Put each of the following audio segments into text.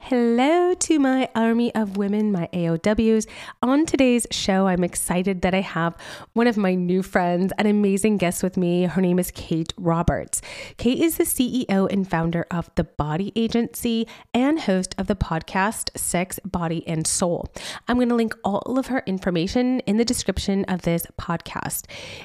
Hello to my army of women, my AOWs. On today's show, I'm excited that I have one of my new friends, an amazing guest with me. Her name is Kate Roberts. Kate is the CEO and founder of The Body Agency and host of the podcast Sex, Body, and Soul. I'm going to link all of her information in the description of this podcast.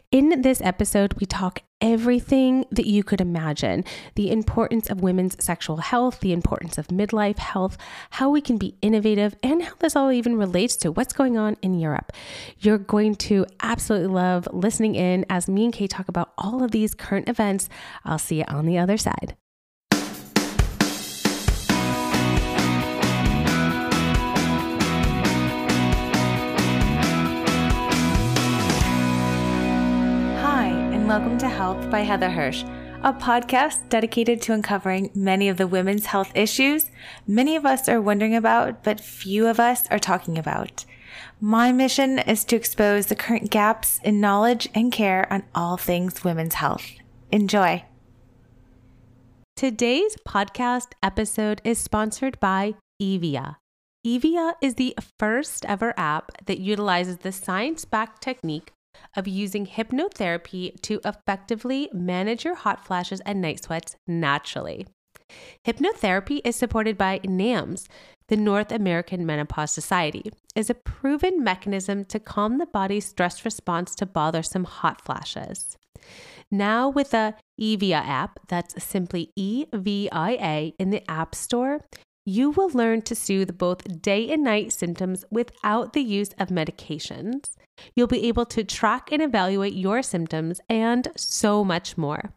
In this episode, we talk everything that you could imagine the importance of women's sexual health, the importance of midlife health, how we can be innovative, and how this all even relates to what's going on in Europe. You're going to absolutely love listening in as me and Kate talk about all of these current events. I'll see you on the other side. Welcome to Health by Heather Hirsch, a podcast dedicated to uncovering many of the women's health issues many of us are wondering about, but few of us are talking about. My mission is to expose the current gaps in knowledge and care on all things women's health. Enjoy. Today's podcast episode is sponsored by Evia. Evia is the first ever app that utilizes the science backed technique of using hypnotherapy to effectively manage your hot flashes and night sweats naturally. Hypnotherapy is supported by NAMS, the North American Menopause Society, is a proven mechanism to calm the body's stress response to bothersome hot flashes. Now, with the Evia app, that's simply E V I A in the App Store, you will learn to soothe both day and night symptoms without the use of medications. You'll be able to track and evaluate your symptoms and so much more.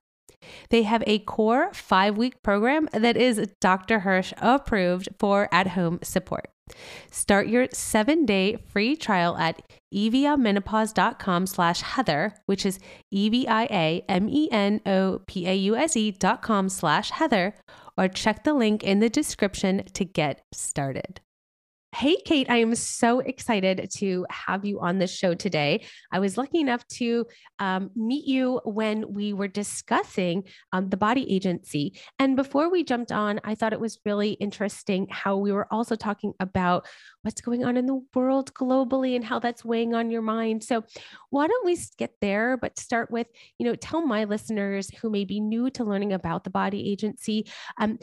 They have a core five week program that is Dr. Hirsch approved for at home support. Start your seven day free trial at eviamenopause.com slash Heather, which is E-V-I-A-M-E-N-O-P-A-U-S-E dot com slash Heather, or check the link in the description to get started. Hey, Kate, I am so excited to have you on the show today. I was lucky enough to um, meet you when we were discussing um, the body agency. And before we jumped on, I thought it was really interesting how we were also talking about what's going on in the world globally and how that's weighing on your mind. So, why don't we get there, but start with, you know, tell my listeners who may be new to learning about the body agency um,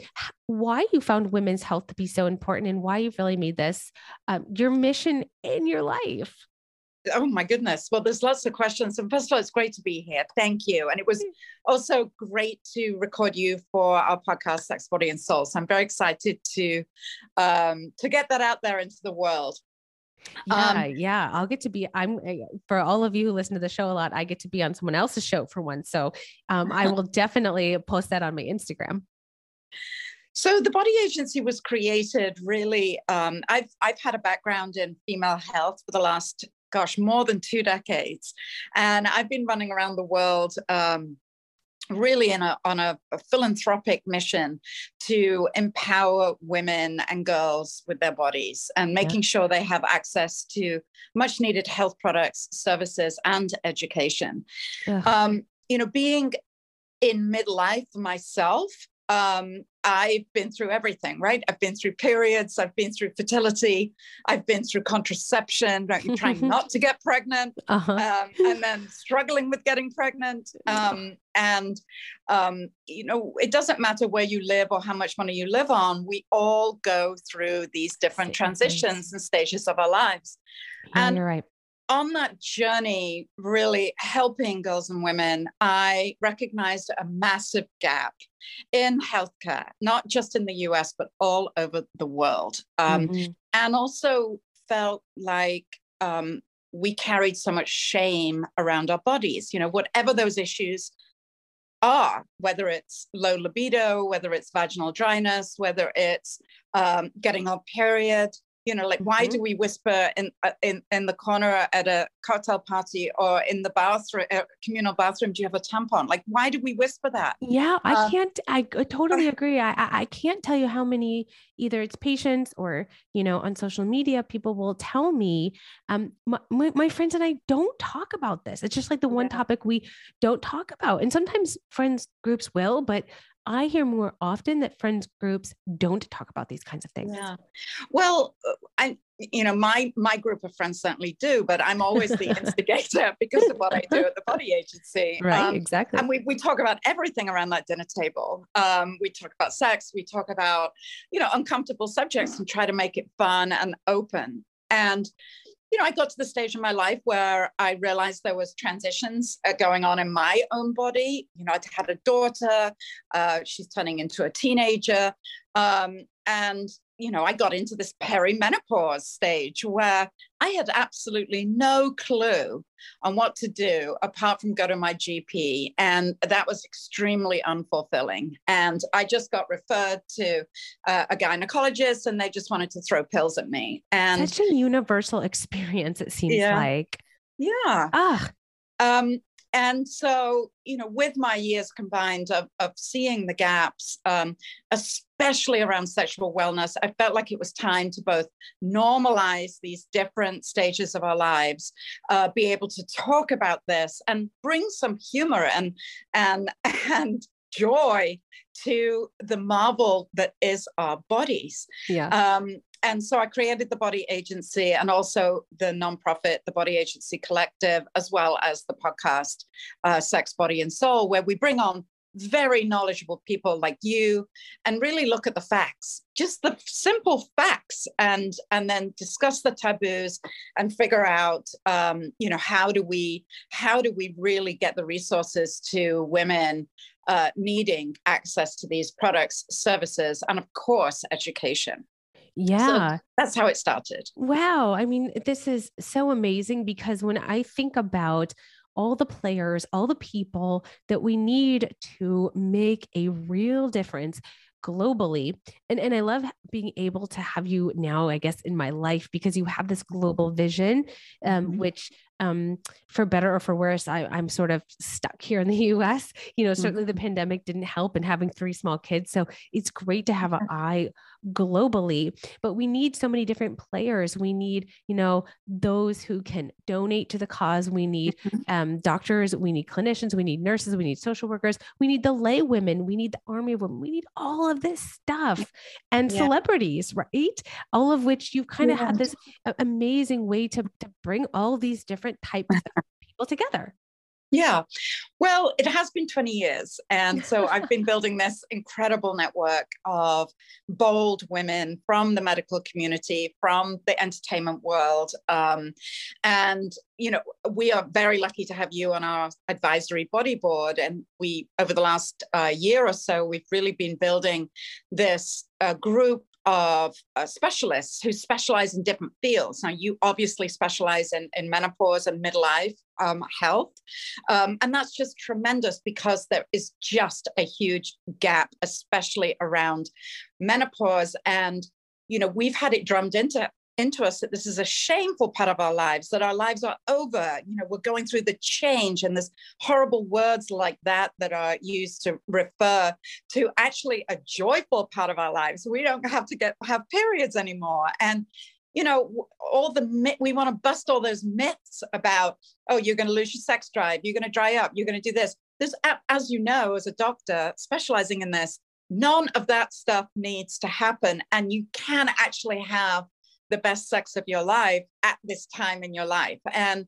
why you found women's health to be so important and why you've really made this um, your mission in your life. Oh my goodness. Well, there's lots of questions. And first of all, it's great to be here. Thank you. And it was also great to record you for our podcast, Sex, Body, and Soul. So I'm very excited to um, to get that out there into the world. Yeah, um, yeah. I'll get to be. I'm eh, for all of you who listen to the show a lot. I get to be on someone else's show for once, so um, I will definitely post that on my Instagram. So the body agency was created really. Um, I've I've had a background in female health for the last gosh more than two decades, and I've been running around the world. Um, really in a, on a, a, philanthropic mission to empower women and girls with their bodies and making yeah. sure they have access to much needed health products services and education yeah. um, you know being in midlife myself um, I've been through everything, right? I've been through periods, I've been through fertility, I've been through contraception, right? trying not to get pregnant, uh-huh. um, and then struggling with getting pregnant. Um, and, um, you know, it doesn't matter where you live or how much money you live on, we all go through these different transitions and stages of our lives. Yeah, and you're right on that journey, really helping girls and women, I recognized a massive gap in healthcare, not just in the US, but all over the world. Um, mm-hmm. And also felt like um, we carried so much shame around our bodies, you know, whatever those issues are, whether it's low libido, whether it's vaginal dryness, whether it's um, getting our period, you know like why mm-hmm. do we whisper in uh, in in the corner at a cocktail party or in the bathroom uh, communal bathroom do you have a tampon? Like why do we whisper that? Yeah i uh, can't i totally agree. I, I can't tell you how many either it's patients or you know on social media people will tell me um my, my friends and i don't talk about this. It's just like the one yeah. topic we don't talk about. And sometimes friends groups will but I hear more often that friends groups don't talk about these kinds of things. Yeah. Well, uh, I you know my my group of friends certainly do but i'm always the instigator because of what i do at the body agency right um, exactly and we, we talk about everything around that dinner table um, we talk about sex we talk about you know uncomfortable subjects and try to make it fun and open and you know, I got to the stage in my life where I realized there was transitions uh, going on in my own body. You know, I'd had a daughter, uh, she's turning into a teenager, um, and you know, I got into this perimenopause stage where I had absolutely no clue on what to do apart from go to my GP. And that was extremely unfulfilling. And I just got referred to uh, a gynecologist and they just wanted to throw pills at me. And such a universal experience, it seems yeah. like. Yeah. Ah. Um, and so you know with my years combined of, of seeing the gaps um, especially around sexual wellness i felt like it was time to both normalize these different stages of our lives uh, be able to talk about this and bring some humor and and and joy to the marvel that is our bodies. Yeah. Um, and so I created the Body Agency and also the nonprofit, the Body Agency Collective, as well as the podcast, uh, Sex, Body, and Soul, where we bring on very knowledgeable people like you and really look at the facts just the simple facts and and then discuss the taboos and figure out um, you know how do we how do we really get the resources to women uh, needing access to these products services and of course education yeah. So that's how it started. Wow. I mean, this is so amazing because when I think about all the players, all the people that we need to make a real difference globally. And, and I love being able to have you now, I guess, in my life because you have this global vision, um, mm-hmm. which um, for better or for worse, I, I'm sort of stuck here in the US. You know, certainly mm-hmm. the pandemic didn't help and having three small kids. So it's great to have an eye globally, but we need so many different players. We need, you know, those who can donate to the cause. We need mm-hmm. um, doctors, we need clinicians, we need nurses, we need social workers, we need the lay women, we need the army of women, we need all of this stuff and yeah. celebrities, right? All of which you've kind of yeah. had this amazing way to, to bring all these different types of people together. Yeah. Well, it has been 20 years. And so I've been building this incredible network of bold women from the medical community, from the entertainment world. Um, and, you know, we are very lucky to have you on our advisory body board. And we, over the last uh, year or so, we've really been building this uh, group of uh, specialists who specialize in different fields. Now, you obviously specialize in, in menopause and midlife um, health. Um, and that's just tremendous because there is just a huge gap, especially around menopause. And, you know, we've had it drummed into into us that this is a shameful part of our lives, that our lives are over. You know, we're going through the change, and there's horrible words like that that are used to refer to actually a joyful part of our lives. We don't have to get have periods anymore, and you know, all the we want to bust all those myths about, oh, you're going to lose your sex drive, you're going to dry up, you're going to do this. There's, as you know, as a doctor specializing in this, none of that stuff needs to happen, and you can actually have the best sex of your life at this time in your life. And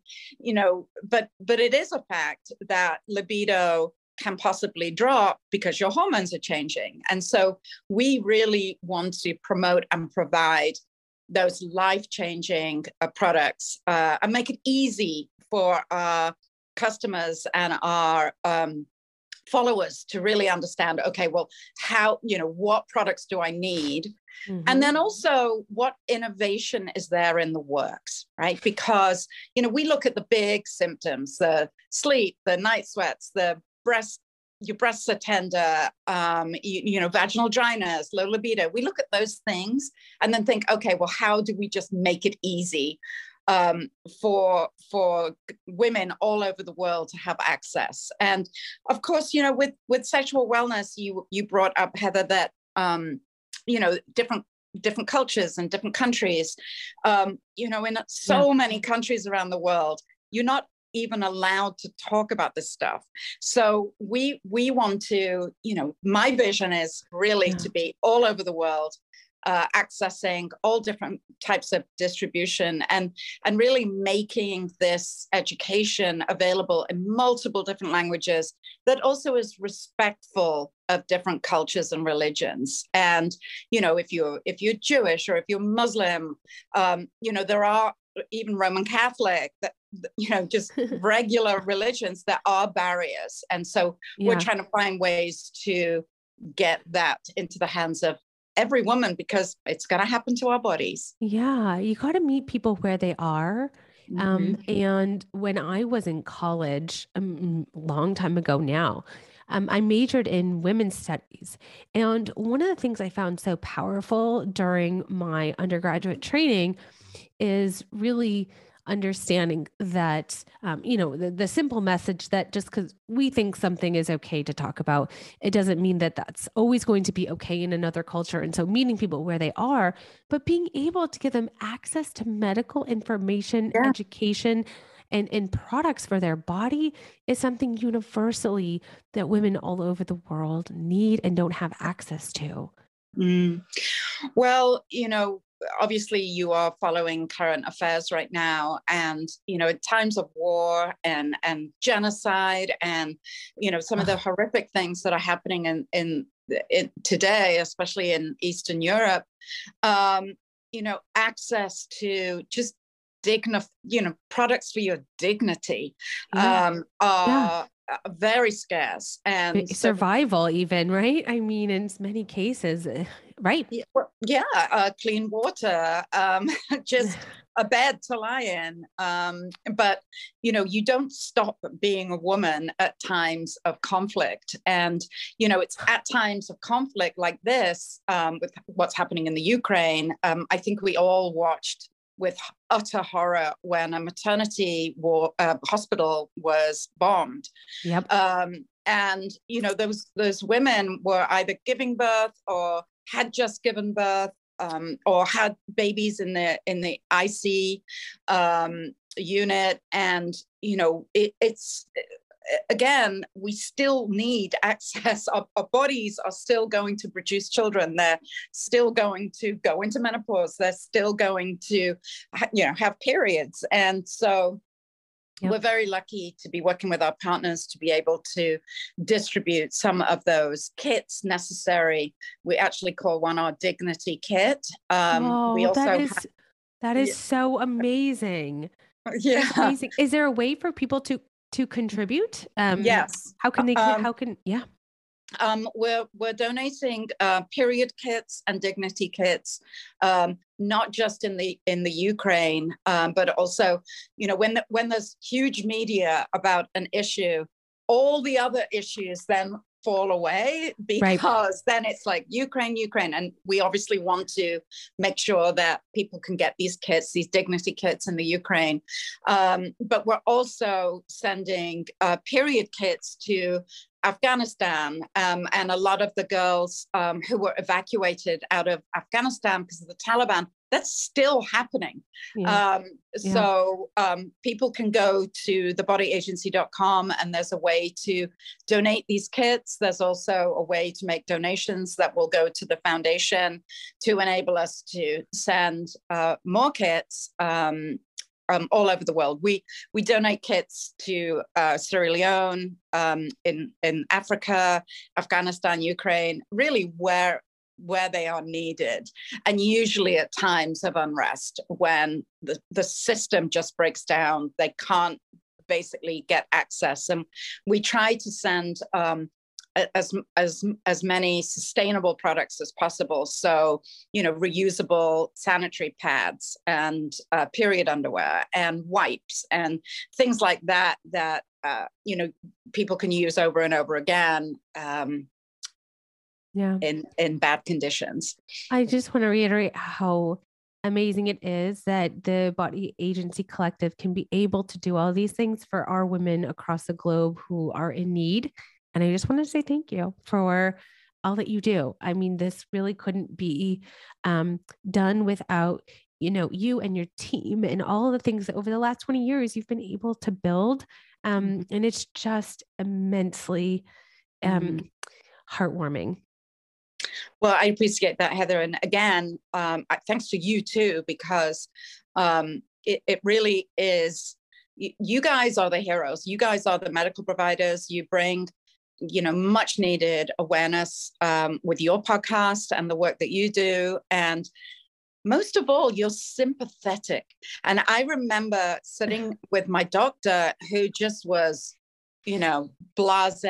you know but but it is a fact that libido can possibly drop because your hormones are changing. And so we really want to promote and provide those life-changing uh, products uh, and make it easy for our customers and our um, followers to really understand okay well how you know what products do i need mm-hmm. and then also what innovation is there in the works right because you know we look at the big symptoms the sleep the night sweats the breast your breasts are tender, um, you, you, know, vaginal dryness, low libido. We look at those things and then think, okay, well, how do we just make it easy um, for for women all over the world to have access? And of course, you know, with with sexual wellness, you you brought up Heather that um, you know different different cultures and different countries. Um, you know, in so yeah. many countries around the world, you're not even allowed to talk about this stuff so we we want to you know my vision is really yeah. to be all over the world uh, accessing all different types of distribution and and really making this education available in multiple different languages that also is respectful of different cultures and religions and you know if you're if you're jewish or if you're muslim um, you know there are even roman catholic that you know just regular religions that are barriers and so yeah. we're trying to find ways to get that into the hands of every woman because it's going to happen to our bodies. Yeah, you got to meet people where they are. Um, mm-hmm. and when I was in college, a um, long time ago now, um, I majored in women's studies. And one of the things I found so powerful during my undergraduate training is really understanding that, um, you know, the, the simple message that just because we think something is okay to talk about, it doesn't mean that that's always going to be okay in another culture. And so meeting people where they are, but being able to give them access to medical information, yeah. education, and, and products for their body is something universally that women all over the world need and don't have access to. Mm. Well, you know, obviously you are following current affairs right now and you know in times of war and and genocide and you know some of the horrific things that are happening in in, in today especially in eastern europe um you know access to just dignif- you know products for your dignity yeah. um are yeah very scarce and survival even right? I mean in many cases eh, right yeah, well, yeah uh, clean water um, just a bed to lie in um, but you know you don't stop being a woman at times of conflict and you know it's at times of conflict like this um, with what's happening in the ukraine um, i think we all watched with utter horror when a maternity war, uh, hospital was bombed. Yep. Um, and you know those those women were either giving birth or had just given birth um, or had babies in the in the IC um, unit, and you know it, it's again, we still need access. Our, our, bodies are still going to produce children. They're still going to go into menopause. They're still going to, you know, have periods. And so yep. we're very lucky to be working with our partners to be able to distribute some of those kits necessary. We actually call one our dignity kit. Um, oh, we also that is, have, that is yeah. so amazing. Yeah. Amazing. Is there a way for people to to contribute? Um, yes. How can they? Um, how can? Yeah. Um, we're we're donating uh, period kits and dignity kits, um, not just in the in the Ukraine, um, but also, you know, when the, when there's huge media about an issue, all the other issues then fall away because right. then it's like Ukraine, Ukraine. And we obviously want to make sure that people can get these kits, these dignity kits in the Ukraine. Um, but we're also sending uh, period kits to Afghanistan um, and a lot of the girls um, who were evacuated out of Afghanistan because of the Taliban that's still happening. Yeah. Um, yeah. So um, people can go to thebodyagency.com and there's a way to donate these kits. There's also a way to make donations that will go to the foundation to enable us to send uh, more kits. Um, all over the world. We we donate kits to uh, Sierra Leone, um, in in Africa, Afghanistan, Ukraine, really where where they are needed, and usually at times of unrest when the, the system just breaks down, they can't basically get access. And we try to send um, as as as many sustainable products as possible. So you know, reusable sanitary pads and uh, period underwear and wipes and things like that that uh, you know people can use over and over again. Um, yeah in in bad conditions i just want to reiterate how amazing it is that the body agency collective can be able to do all these things for our women across the globe who are in need and i just want to say thank you for all that you do i mean this really couldn't be um, done without you know you and your team and all the things that over the last 20 years you've been able to build um, Mm-hmm. and it's just immensely um, Mhm. heartwarming Well, I appreciate that, Heather. And again, um, I- thanks to you too, because um, it, it really is. You guys are the heroes. You guys are the medical providers. You bring, you know, much needed awareness um, with your podcast and the work that you do. And most of all, you're sympathetic. And I remember sitting with my doctor who just was, you know, blase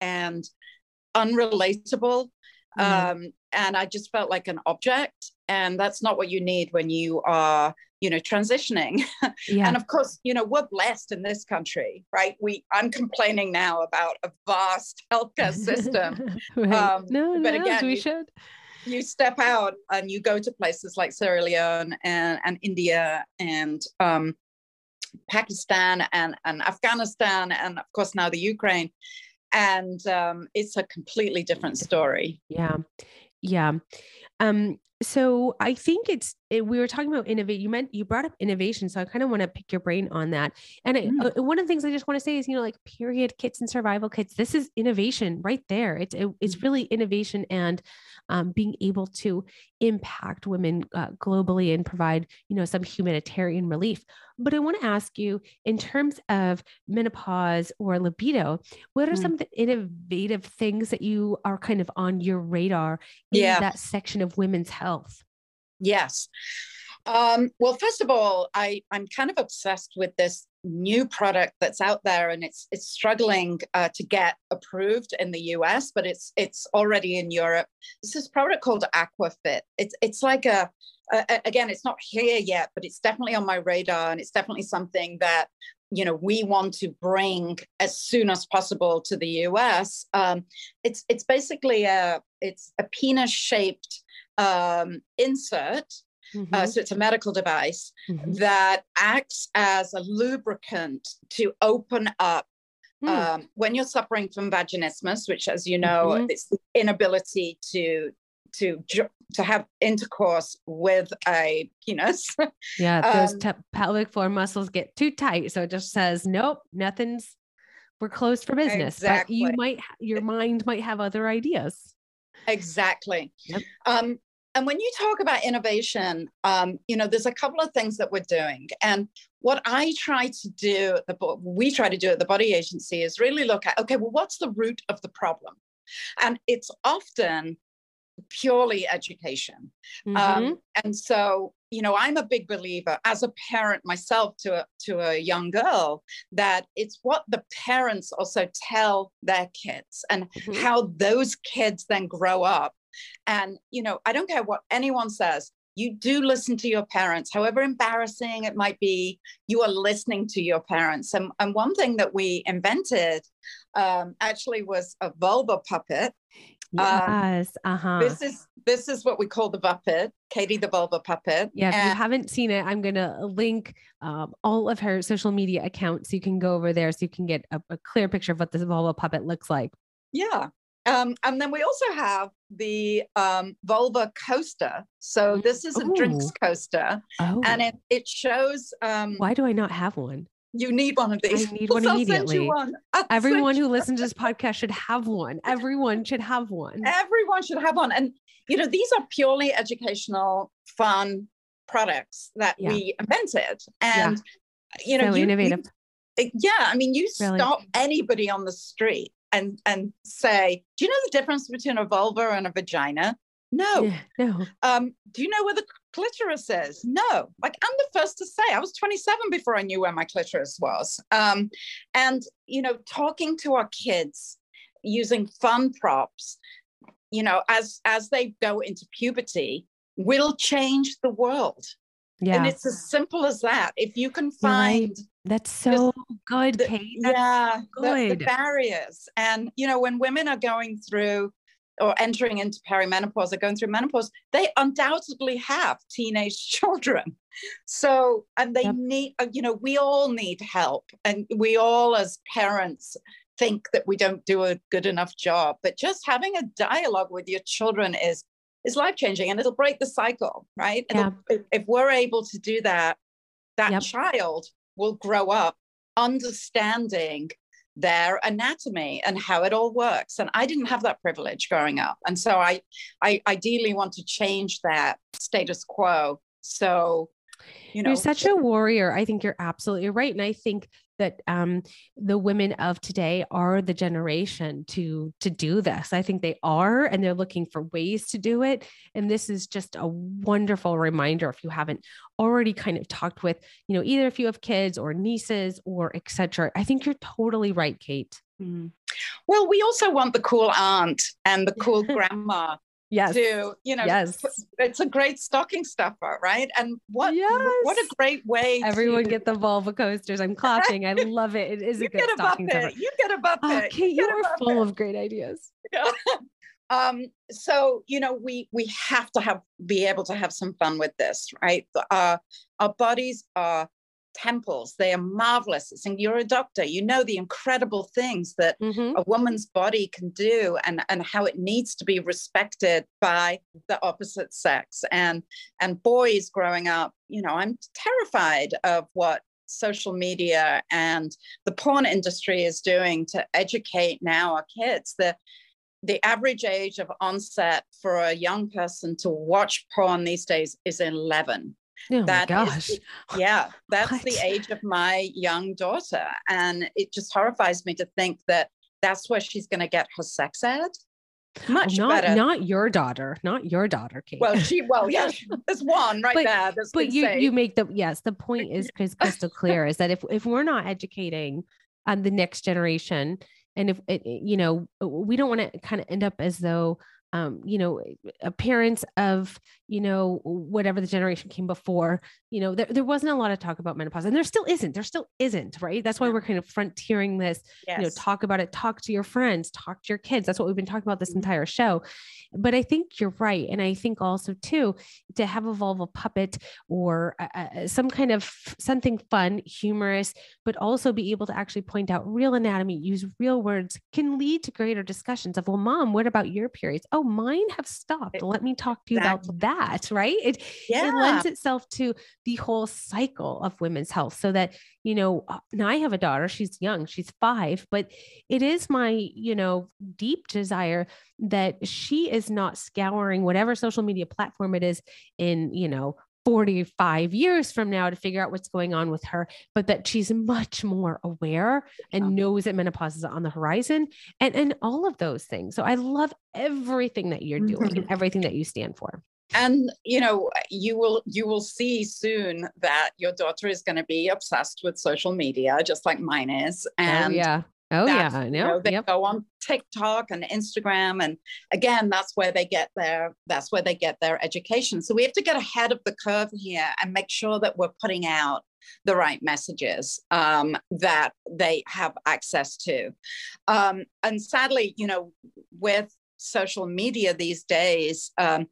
and unrelatable Yeah. um, and I just felt like an object, and that's not what you need when you are, you know, transitioning. yeah And of course, you know, we're blessed in this country, right? We I'm complaining now about a vast healthcare system. right. um, no but no again, we you- should you step out and you go to places like Sierra Leone and, and India and um, Pakistan and, and Afghanistan and of course now the Ukraine. And um, it's a completely different story. Yeah. Yeah. Um, so I think it's it, we were talking about innovate. You meant you brought up innovation, so I kind of want to pick your brain on that. And I, Mm. uh, one of the things I just want to say is, you know, like period kits and survival kits. This is innovation right there. It's it, it's really innovation and um, being able to impact women uh, globally and provide, you know, some humanitarian relief. But I want to ask you, in terms of menopause or libido, what are Mm. some of the innovative things that you are kind of on your radar in Yeah. that section of women's health? Yes. Um, well, first of all, I, I'm kind of obsessed with this new product that's out there, and it's it's struggling uh, to get approved in the US, but it's it's already in Europe. This is a product called Aquafit. It's it's like a- again, it's not here yet, but it's definitely on my radar, and it's definitely something that you know we want to bring as soon as possible to the US. Um, it's it's basically a it's a penis shaped um, insert. Uh, Mhm, so it's a medical device mhm. that acts as a lubricant to open up Hmm. um, when you're suffering from vaginismus, which, as you know, Mhm. it's the inability to to to have intercourse with a penis. Yeah, those um, te- pelvic floor muscles get too tight, so it just says nope, nothing's. We're closed for business, but you might your mind might have other ideas. Exactly. Yep. Um, and when you talk about innovation, um, you know, there's a couple of things that we're doing. And what I try to do, the, we try to do at the Body Agency is really look at, okay, well, what's the root of the problem? And it's often purely education. Mhm. Um, and so, you know, I'm a big believer as a parent myself to a, to a young girl that it's what the parents also tell their kids and Mhm. how those kids then grow up. And, you know, I don't care what anyone says. You do listen to your parents, however embarrassing it might be, you are listening to your parents. And, and one thing that we invented um, actually was a vulva puppet. yes, uh huh. This is this is what we call the puppet, Katie the vulva puppet. Yeah, if you haven't seen it, I'm gonna link um, all of her social media accounts. You can go over there so you can get a, a clear picture of what this vulva puppet looks like. yeah. Um, and then we also have the um, vulva coaster. So Mm, this is a drinks coaster, Oh, and it it shows. Um, why do I not have one? you need one of these. I need one I'll immediately. one. Everyone who listens to this podcast should have one. Everyone should have one. everyone should have one and you know these are purely educational fun products that Yeah. we invented and you know so you- innovative. you- yeah i mean you Really. stop anybody on the street and and say do you know the difference between a vulva and a vagina? No. Yeah, no. um do you know where the clitoris is? No. Like i'm the first to say i was 27 before i knew where my clitoris was. Um and you know talking to our kids using fun props you know as as they go into puberty will change the world Yeah, and it's as simple as that. If you can You're right. find that's so good, the- Kate. That's yeah the- the, barriers. And you know when women are going through or entering into perimenopause or going through menopause they undoubtedly have teenage children. So and they Yep. need uh, you know we all need help. And we all as parents think that we don't do a good enough job. But just having a dialogue with your children is is life changing and it'll break the cycle, right? Yeah. If, if, we're able to do that, that yep. child will grow up understanding their anatomy and how it all works. And I didn't have that privilege growing up. And so I, I ideally want to change that status quo. So, you know, you're such a warrior. I think you're absolutely right. And I think that um, the women of today are the generation to to do this. I think they are, and they're looking for ways to do it. And this is just a wonderful reminder. If you haven't already kind of talked with, you know, either if you have kids or nieces or etc. I think you're totally right, Kate. Mm. Well, we also want the cool aunt and the cool grandma yes. to, you know, yes. it's a great stocking stuffer, right? And what yes. what a great way everyone to... get the vulva coasters. I'm clapping. I love it. It is you a good stocking stuffer. You get a buffet. Oh, you, you are full of great ideas. Yeah. um, so you know, we we have to have be able to have some fun with this, right? Uh, our bodies are temples. They are marvelous. It's, And you're a doctor. You know the incredible things that mm-hmm. a woman's body can do and, and how it needs to be respected by the opposite sex. And and boys growing up, you know, I'm terrified of what social media and the porn industry is doing to educate now our kids. The the average age of onset for a young person to watch porn these days is 11 Oh that gosh. Is, yeah, that's what? the age of my young daughter. And it just horrifies me to think that that's where she's going to get her sex ed. Much not, better. Not your daughter, not your daughter, Kate. Well, she, well, yeah, there's one right but, there. but you, you make the, yes, the point is crystal clear is that if, if we're not educating on the next generation, and if it, you know, we don't want to kind of end up as though um, you know, appearance of, you know, whatever the generation came before, you know, there, there wasn't a lot of talk about menopause and there still isn't, there still isn't, right? That's why we're kind of frontiering this, yes. you know, talk about it, talk to your friends, talk to your kids. That's what we've been talking about this mm-hmm. entire show. But I think you're right. And I think also too, to have a vulva puppet or uh, some kind of something fun, humorous, but also be able to actually point out real anatomy, use real words can lead to greater discussions of, well, mom, what about your periods? Oh, oh, mine have stopped. Let me talk to you exactly. about that. Right. It, yeah. it lends itself to the whole cycle of women's health so that, you know, uh, now I have a daughter, she's young, she's five, but it is my, you know, deep desire that she is not scouring whatever social media platform it is in, you know, 45 years from now to figure out what's going on with her, but that she's much more aware and knows that menopause is on the horizon and, and all of those things. So I love everything that you're doing mm-hmm. and everything that you stand for. And you know, you will you will see soon that your daughter is going to be obsessed with social media, just like mine is. Oh, and oh, yeah. Oh yeah, I know. You know they yep. go on TikTok and Instagram, and again, that's where they get their that's where they get their education. So we have to get ahead of the curve here and make sure that we're putting out the right messages um, that they have access to. Um, and sadly, you know, with social media these days, um,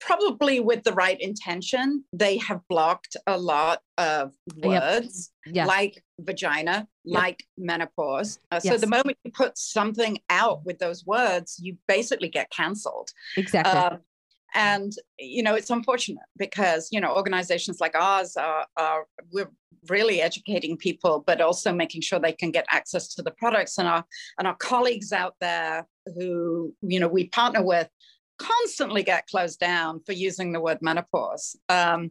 probably with the right intention, they have blocked a lot of words yep. Yeah. like vagina, yep. like menopause. Uh, yes. So the moment you put something out with those words, you basically get canceled. Exactly. Uh, and you know it's unfortunate because you know organizations like ours are, are we're really educating people but also making sure they can get access to the products and our and our colleagues out there who you know we partner with constantly get closed down for using the word menopause. Um,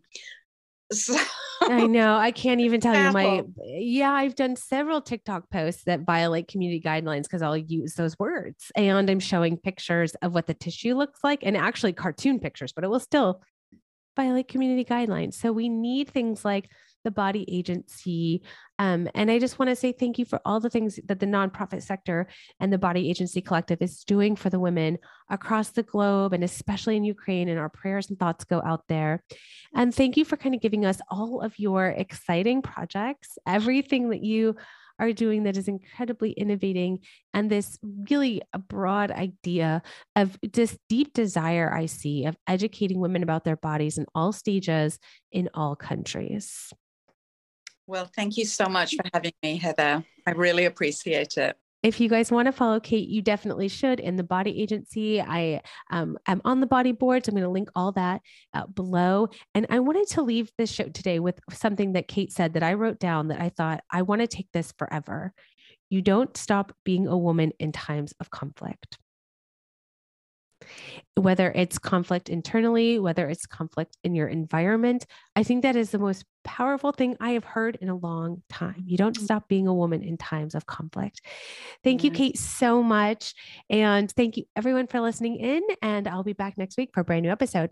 so, I know. I can't even tell you my. Yeah, I've done several TikTok posts that violate community guidelines because I'll use those words. And I'm showing pictures of what the tissue looks like and actually cartoon pictures, but it will still violate community guidelines. So we need things like the body agency. Um, and I just want to say thank you for all the things that the nonprofit sector and the body agency collective is doing for the women across the globe and especially in Ukraine. And our prayers and thoughts go out there. And thank you for kind of giving us all of your exciting projects, everything that you are doing that is incredibly innovating and this really broad idea of this deep desire I see of educating women about their bodies in all stages in all countries. Well, thank you so much for having me, Heather. I really appreciate it. if you guys want to follow Kate, you definitely should in the body agency. I um, am on the body boards. I'm going to link all that uh, below. And I wanted to leave this show today with something that Kate said that I wrote down that I thought I want to take this forever. You don't stop being a woman in times of conflict whether it's conflict internally, whether it's conflict in your environment. I think that is the most powerful thing I have heard in a long time. You don't mm. stop being a woman in times of conflict. Thank you, Kate, so much. And thank you, everyone, for listening in. And I'll be back next week for a brand new episode.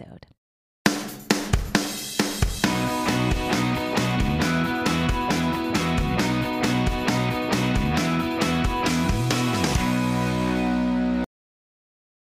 episode.